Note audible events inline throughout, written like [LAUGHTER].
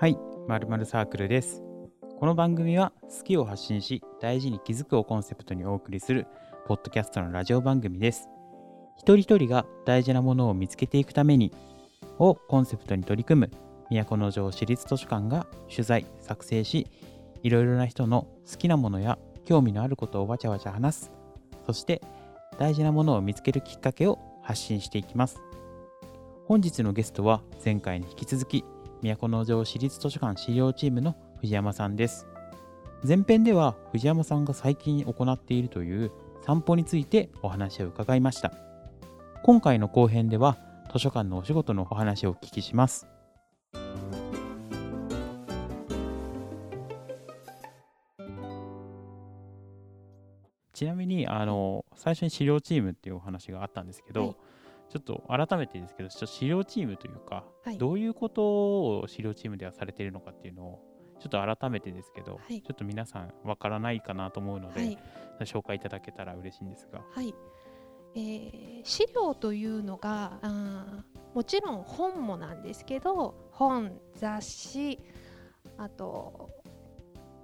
はい、まるまるサークルです。この番組は好きを発信し、大事に気づくをコンセプトにお送りするポッドキャストのラジオ番組です。一人一人が大事なものを見つけていくためにをコンセプトに取り組む都城市立図書館が取材、作成し、いろいろな人の好きなものや興味のあることをわちゃわちゃ話す。そして大事なものを見つけるきっかけを発信していきます。本日のゲストは前回に引き続き都城市立図書館資料チームの藤山さんです。前編では藤山さんが最近行っているという散歩についてお話を伺いました。今回の後編では図書館のお仕事のお話をお聞きします。ちなみにあの最初に資料チームっていうお話があったんですけど、はいちょっと改めてですけどちょっと資料チームというか、はい。どういうことを資料チームではされているのかっていうのをちょっと改めてですけど、はい。ちょっと皆さんわからないかなと思うので、はい、紹介いただけたら嬉しいんですが。はい。えー資料というのがあーもちろん本もなんですけど本雑誌あと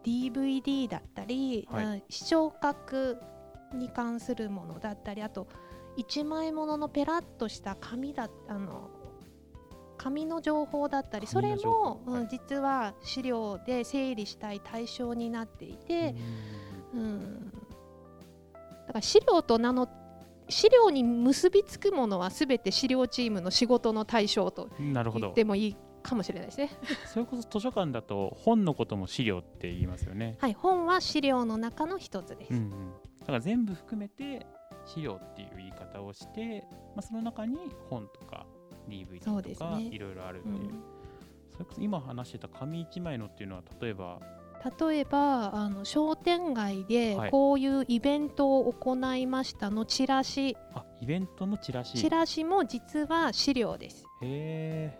DVD だったり、はい。視聴覚に関するものだったりあと一枚もののペラッとした紙だあの紙の情報だったりそれも、うんはい実は資料で整理したい対象になっていて、うんだから資料と名の資料に結びつくものはすべて資料チームの仕事の対象とうんなるほど言って。もいいかもしれないですね。[LAUGHS] それこそ図書館だと本のことも資料って言いますよね。はい、本は資料の中の一つです。うんうん、だから全部含めて資料っていう言い方をして、まあ、その中に本とか DVD とかいろいろあるんで、うん。それこそ今話してた紙一枚のっていうのは例えば例えばあの商店街ではい。こういうイベントを行いましたのチラシ、あイベントのチラシ。チラシも実は資料です。へ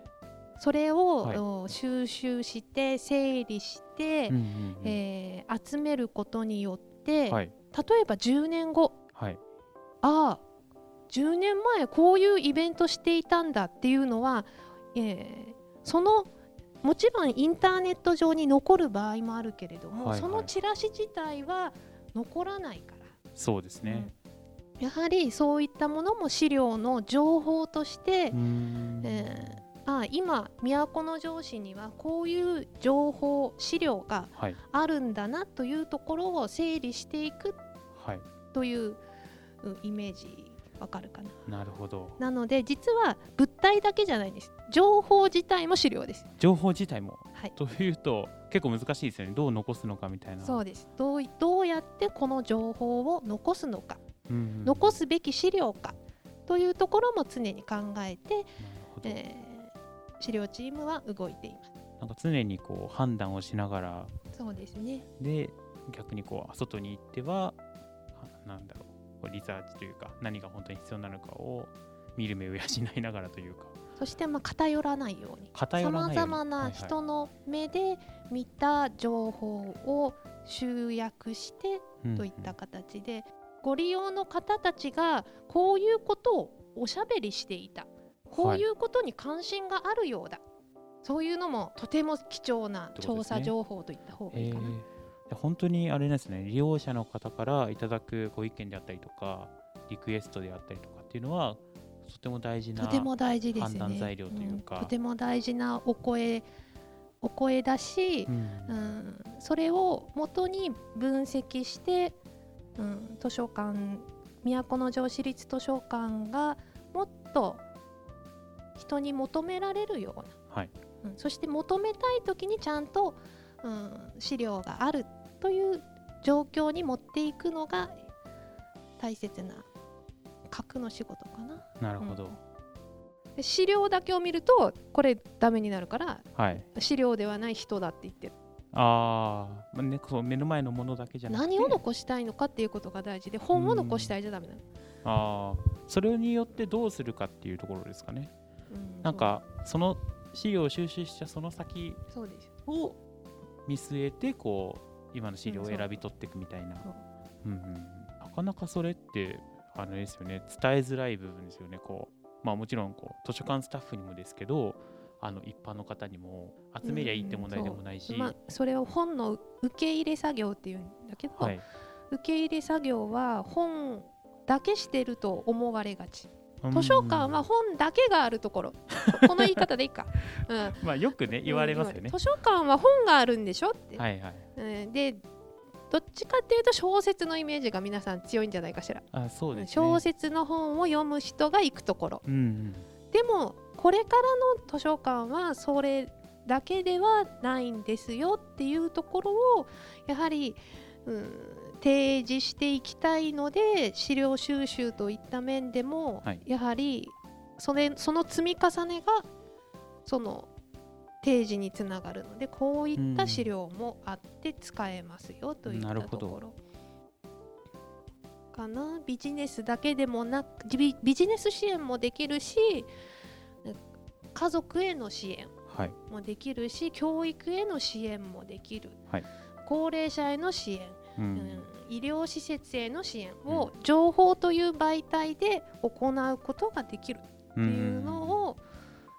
それを、はい。お収集して整理して、え、うんうんうん。えー集めることによって、はい。例えば10年後はいああ10年前こういうイベントしていたんだっていうのは、えーそのもちろんインターネット上に残る場合もあるけれども、はいはい。そのチラシ自体は残らないから、そうですね、うん。やはりそういったものも資料の情報として、えーああ今都城市にはこういう情報資料がはい。あるんだなというところを整理していくはい。といううんイメージわかるかな。なるほど。なので実は物体だけじゃないんです。情報自体も資料です。情報自体も？はい。というと結構難しいですよね。どう残すのかみたいな。そうです。どういどうやってこの情報を残すのか、うんうん。残すべき資料か。というところも常に考えて、えー資料チームは動いています。なんか常にこう判断をしながら。そうですね。で逆にこう外に行ってはあなんだろうこうリサーチというか何が本当に必要なのかを見る目を養いながらというか。そしてまあ偏らないように。さまざまな人の目で見た情報を集約してといった形で、ご利用の方たちがこういうことをおしゃべりしていた。こういうことに関心があるようだ、そういうのもとても貴重な調査情報といった方がいいかな。本当にあれですね。利用者の方からいただくご意見であったりとかリクエストであったりとかっていうのはとても大事なとても大事ですね。判断材料というか。ん。とても大事なお声お声だしう、ん。うん、それを元に分析して、うん、図書館都城市立図書館がもっと人に求められるような、はい。うん、そして求めたい時にちゃんと、うん、資料があるという状況に持っていくのが大切な核の仕事かな。なるほど、うん。で資料だけを見るとこれダメになるからはい。資料ではない人だって言ってる。ああね、そう目の前のものだけじゃなくて。何を残したいのかっていうことが大事で本を残したいじゃダメなの、あーそれによってどうするかっていうところですかね。うんなんかその資料を収集したその先そうそうです。を見据えてこう今の資料をうんそう選び取っていくみたいな、そう。うんうん。うんなかなかそれってあれですよね。伝えづらい部分ですよね。こうまあもちろんこう図書館スタッフにもですけどあの一般の方にも集めりゃいいって問題でもないし、まあ、それを本の受け入れ作業っていうんだけど、はい、受け入れ作業は本だけしてると思われがち。図書館は本だけがあるところ。[LAUGHS] この言い方でいいか、うん、まあよくね言われますよね、図書館は本があるんでしょって、はいはい。うん、でどっちかっていうと小説のイメージが皆さん強いんじゃないかしら。あそうです、ね、小説の本を読む人が行くところ、うんうん、でもこれからの図書館はそれだけではないんですよっていうところをやはり、うん、提示していきたいので資料収集といった面でも、はい、やはりそれその積み重ねがその提示につながるのでこういった資料もあって使えますよといったところ。かな。ビジネスだけでもなくビジネス支援もできるし家族への支援もできるし、はい、教育への支援もできる、はい、高齢者への支援、うん、医療施設への支援を情報という媒体で行うことができるっていうのを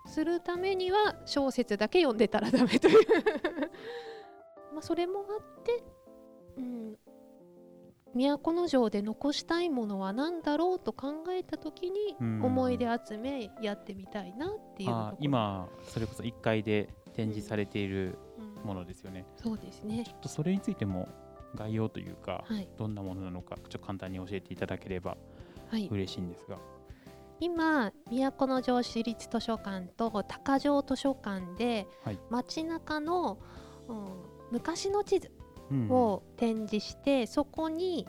するためには小説だけ読んでたらダメという。[LAUGHS] まあそれもあって、うん、都城で残したいものは何だろうと考えた時に思い出集めやってみたいなっていう今それこそ1階で展示されているものですよね、うんうん、そうですね。ちょっとそれについても概要というか、はい、どんなものなのかちょっと簡単に教えていただければ嬉しいんですが、はい、今都城市立図書館と高城図書館で、はい、街中の、うん、昔の地図を展示して、うん、そこに、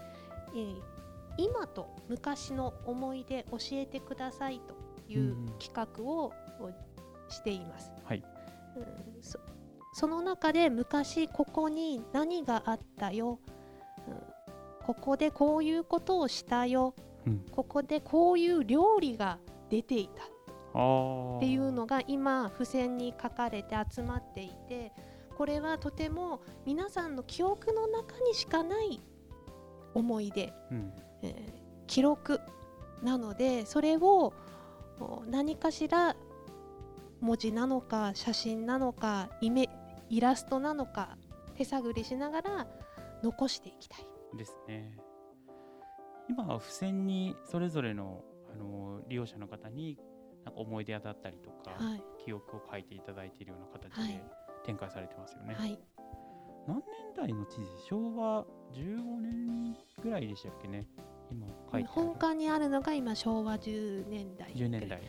えー、今と昔の思い出教えてくださいという企画をしています。はい、うん、そその中で昔ここに何があったよ、うん、ここでこういうことをしたよ、うん、ここでこういう料理が出ていた。っていうのが今付箋に書かれて集まっていてこれはとても皆さんの記憶の中にしかない思い出、うん、えー、記録なのでそれを何かしら文字なのか写真なのかイメイラストなのか手探りしながら残していきたい。ですね。今は付箋にそれぞれのあの利用者の方になんか思い出だったりとか、はい、記憶を書いていただいているような形で展開されてますよね、はい、何年代の地図昭和15年ぐらいでしたっけね今本館にあるのが今昭和10年代。10年代。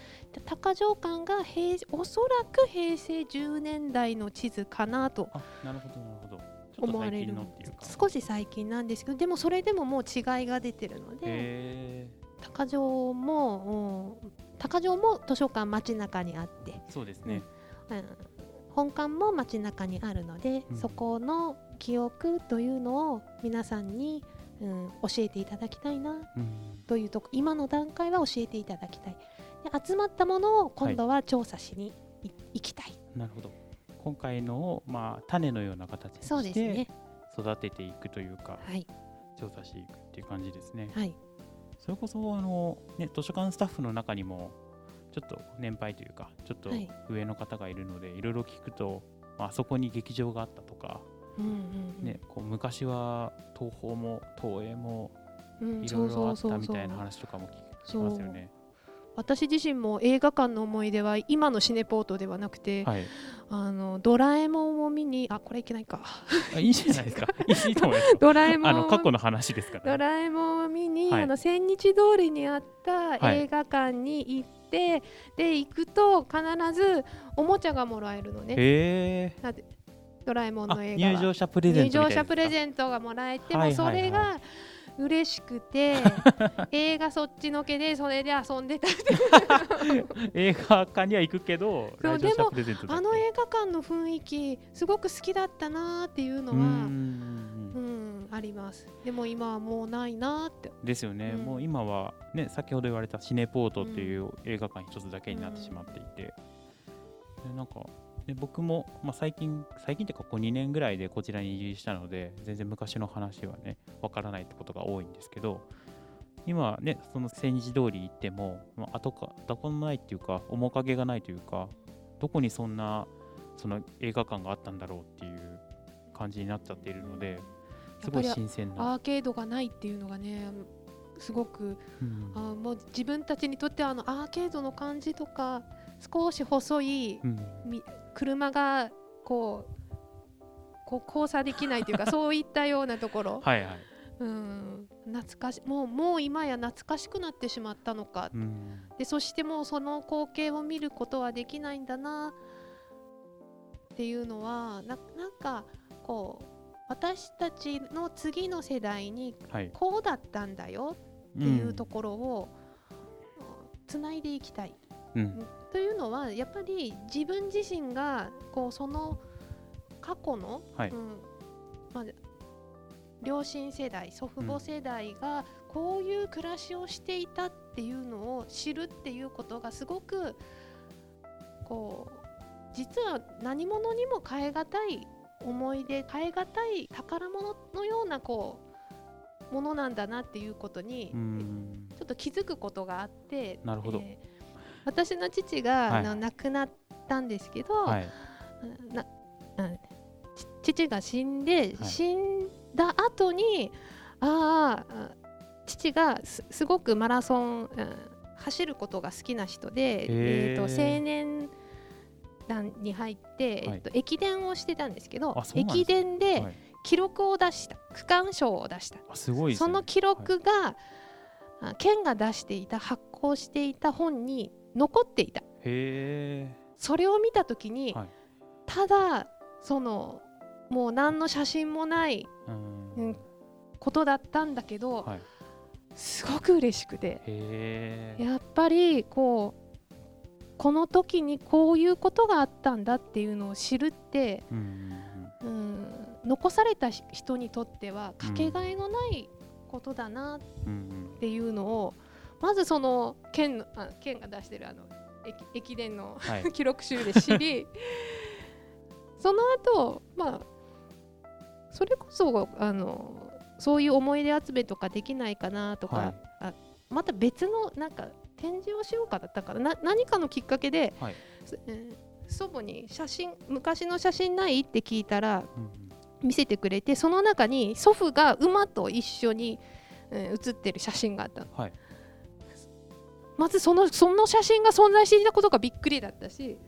高城館が平おそらく平成10年代の地図かなとなるほどなるほど。思われる。少し最近なんですけどでもそれでももう違いが出てるので高城も、うん、高城も図書館街中にあって。そうですね、うん、本館も街中にあるので、うん、そこの記憶というのを皆さんにうん、教えていただきたいなというとこ、うん、今の段階は教えていただきたい。で集まったものを今度は調査しにい、はい、きたい。なるほど。今回のを、まあ、種のような形にして育てていくというか、はい、調査していくっていう感じですね、はい、それこそあの、ね、図書館スタッフの中にもちょっと年配というかちょっと上の方がいるので、はい、いろいろ聞くと、まあそこに劇場があったとかね、こう昔は東宝も東映もいろいろあったみたいな話とかも聞きますよね。私自身も映画館の思い出は今のシネポートではなくて、はい、あのドラえもんを見にあこれいけないか。いいじゃないですか。[LAUGHS] いいと思います。ドラえもん。あの過去の話ですから、ね、ドラえもんを見に、はい、あの千日通りにあった映画館に行って、はい、で行くと必ずおもちゃがもらえるのね。へドラえもんの映画入場者プレゼント入場者プレゼントがもらえて、もそれが嬉しくて [LAUGHS] 映画そっちのけでそれで遊んでた [LAUGHS] 映画館には行くけどそうでもあの映画館の雰囲気すごく好きだったなっていうのはうんあります。でも今はもうないなって。ですよね、うん、もう今はね先ほど言われたシネポートっていう映画館一つだけになってしまっていて、うん、なんかで僕も、まあ、最近、最近ってここ2年ぐらいでこちらに移住したので、全然昔の話はね、わからないってことが多いんですけど、今ね、その千日通り行っても、まあ、跡か、跡このないっていうか、面影がないというか、どこにそんなその映画館があったんだろうっていう感じになっちゃっているのですごい新鮮な。アーケードがないっていうのがねすごく、うん、あもう自分たちにとってはあのアーケードの感じとか少し細い、うん、車がこうこう交差できないというか [LAUGHS] そういったようなところ。はい、はい、うん。懐かしもうもう今や懐かしくなってしまったのか、うん、でそしてもうその光景を見ることはできないんだな。っていうのはななんかこう私たちの次の世代にこうだったんだよっていうところをつないでいきたい。うん、というのはやっぱり自分自身がこうその過去の、はい、うんまあ、両親世代祖父母世代がこういう暮らしをしていたっていうのを知るっていうことがすごくこう実は何者にも代え難い思い出変え難い宝物のようなこうものなんだなっていうことにちょっと気づくことがあってなるほど、えー、私の父が、はい、亡くなったんですけど、はい、な父が死んで、はい、死んだ後にああ父がすごくマラソン、うん、走ることが好きな人で、えーと青年団に入って、えっと、駅伝をしてたんですけど駅伝で記録を出した、区間賞を出した。すごい、ね、その記録が、はい、県が出していた発行していた本に残っていた。それを見た時に、はい、ただそのもう何の写真もない、うん、ことだったんだけど、はい、すごく嬉しくてやっぱりこうこの時にこういうことがあったんだっていうのを知るって、うん、うん、残された人にとってはかけがえのないことだなっていうのを、まずその県のあ県が出してるあの駅駅伝の、はい、[LAUGHS] 記録集で知り [LAUGHS] その後まあそれこそあのそういう思い出集めとかできないかなとか、はい、あまた別のなんか展示をしようかだったからな何かのきっかけで、はい、えー、祖母に写真昔の写真ないって聞いたら、うん、見せてくれてその中に祖父が馬と一緒に、えー、写ってる写真があった、はい、まずそのその写真が存在していたことがびっくりだったし、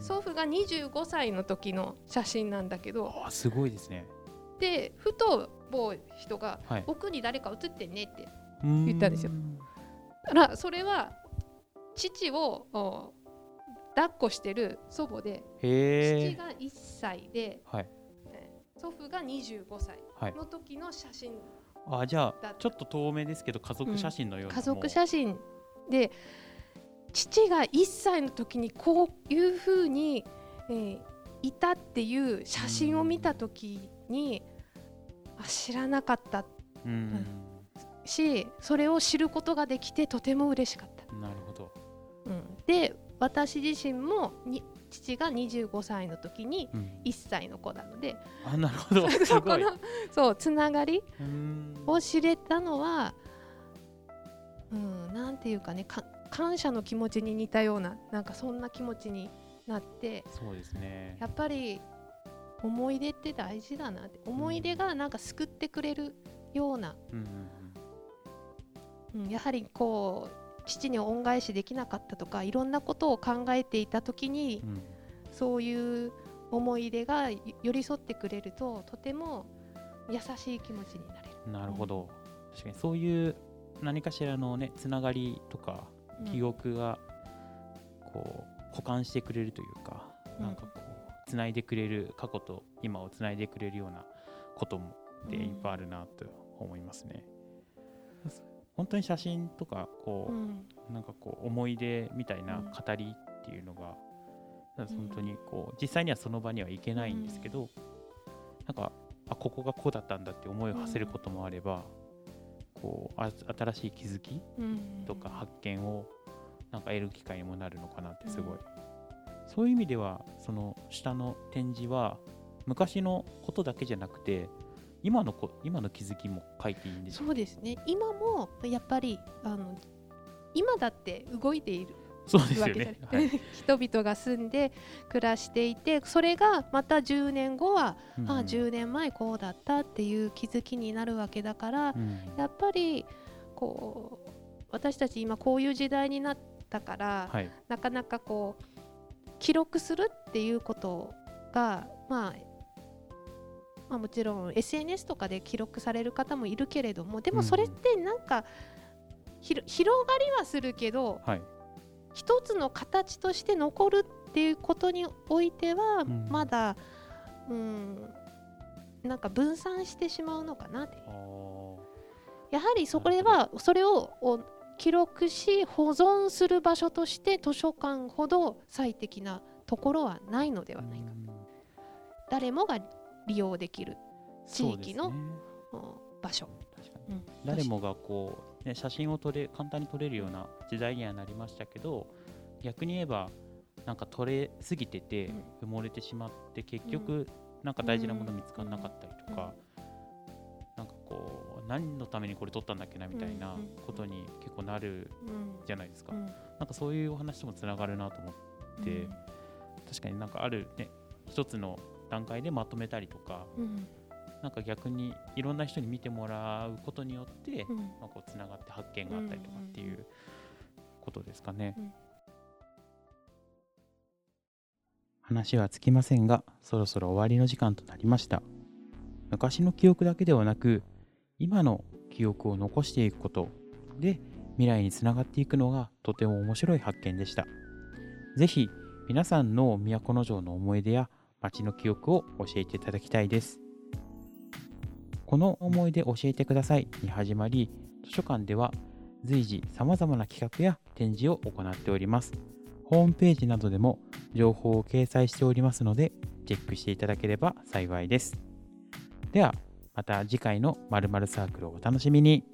祖父が25歳の時の写真なんだけどあすごいですね。でふと某人が、はい、奥に誰か写ってねって言ったんですよ。らそれは父を抱っこしてる祖母で父が1歳で、はい、祖父が25歳の時の写真、はい、あじゃあちょっと遠目ですけど家族写真のような、うん、家族写真で父が1歳の時にこういうふうに、えー、いたっていう写真を見た時に、あ知らなかった、うん、しそれを知ることができてとても嬉しかった。なるほど、うん、で私自身もに父が25歳の時に1歳の子なので、うん、あなるほど。[LAUGHS] そこのそうつながりを知れたのはうん、なんていうかね感謝の気持ちに似たようななんかそんな気持ちになってそうですね。やっぱり思い出って大事だなって思い出がなんか救ってくれるような、うん、うん。うん、やはりこう父に恩返しできなかったとかいろんなことを考えていた時に、うん、そういう思い出が寄り添ってくれるととても優しい気持ちになれる。なるほど、確かにそういう何かしらのねつながりとか記憶がこう保管してくれるというか、うん、なんかこうつないでくれる過去と今をつないでくれるようなこともでいっぱいあるなと思いますね。本当に写真とかこう、うん、なんかこう思い出みたいな語りっていうのが、うん、本当にこう実際にはその場には行けないんですけど、うん、なんかあここがこうだったんだって思いを馳せることもあれば、こうあ新しい気づきとか発見をなんか得る機会にもなるのかなってすごい、そういう意味ではその下の展示は昔のことだけじゃなくて今のこ今の気づきも書いていいんですそうですね。今もやっぱりあの今だって動いているそうですよね。はい。[LAUGHS] 人々が住んで暮らしていてそれがまた10年後は、うん。ああ10年前こうだったっていう気づきになるわけだから、うん。やっぱりこう私たち今こういう時代になったから、はい。なかなかこう記録するっていうことが、まあ、まあもちろん SNS とかで記録される方もいるけれどもでもそれってなんか、ひろ広がりはするけどはい一つの形として残るっていうことにおいてはうん。まだ、うん、なんか分散してしまうのかなってやはりそれはそれをお記録し保存する場所として図書館ほど最適なところはないのではないか、うん。誰もが利用できる地域のね。うん場所、うん。誰もがこう、ね、写真を撮れ簡単に撮れるような時代にはなりましたけど逆に言えばなんか撮れすぎてて埋もれてしまって結局なんか大事なもの見つからなかったりとか、なんかこう何のためにこれ撮ったんだっけなみたいなことに結構なるうんじゃないですか、うん。なんかそういうお話ともつながるなと思ってで確かになんかあるね一つの段階でまとめたりとかうんなんか逆にいろんな人に見てもらうことによって、うんまあ、こうつながって発見があったりとかっていうことですかね。うん話はつきませんがそろそろ終わりの時間となりました。昔の記憶だけではなく今の記憶を残していくことで未来につながっていくのがとても面白い発見でした。ぜひ皆さんの都城の思い出や街の記憶を教えていただきたいです。この思い出教えてくださいに始まり、図書館では随時様々な企画や展示を行っております。ホームページなどでも情報を掲載しておりますので、チェックしていただければ幸いです。では、また次回の〇〇サークルをお楽しみに。